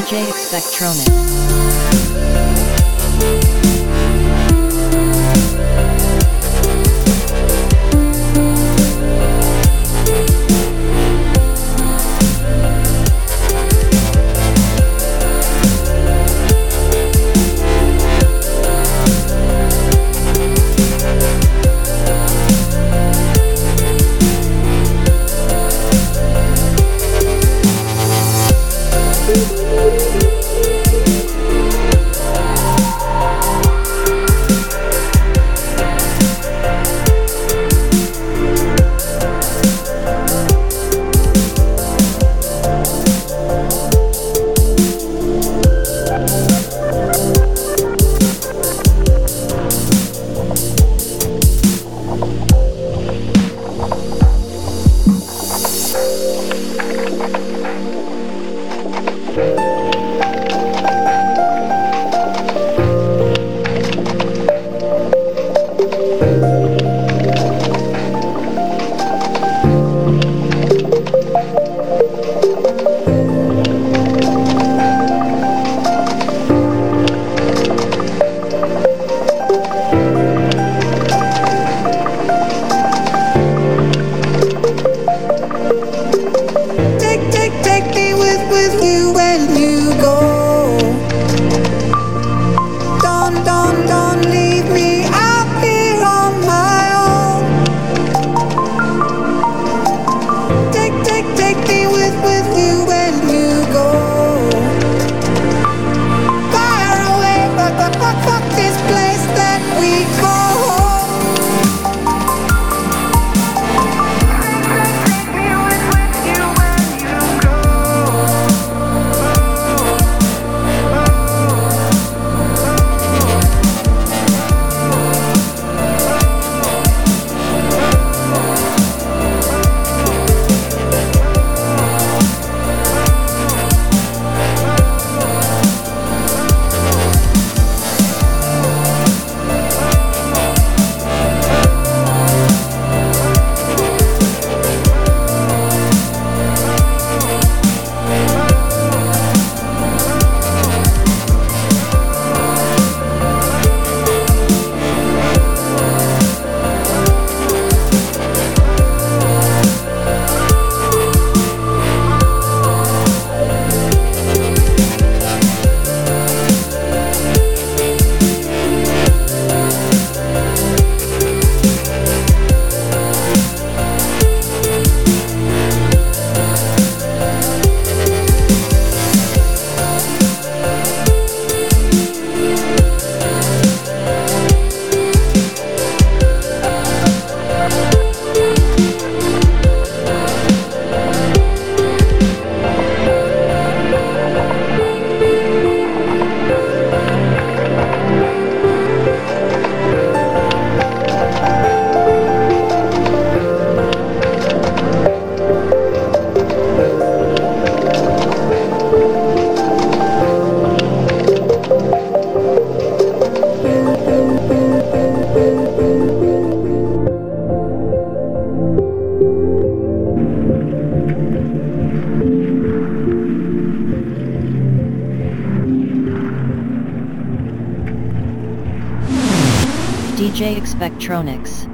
Spectronics. Take, DJ Spectronics.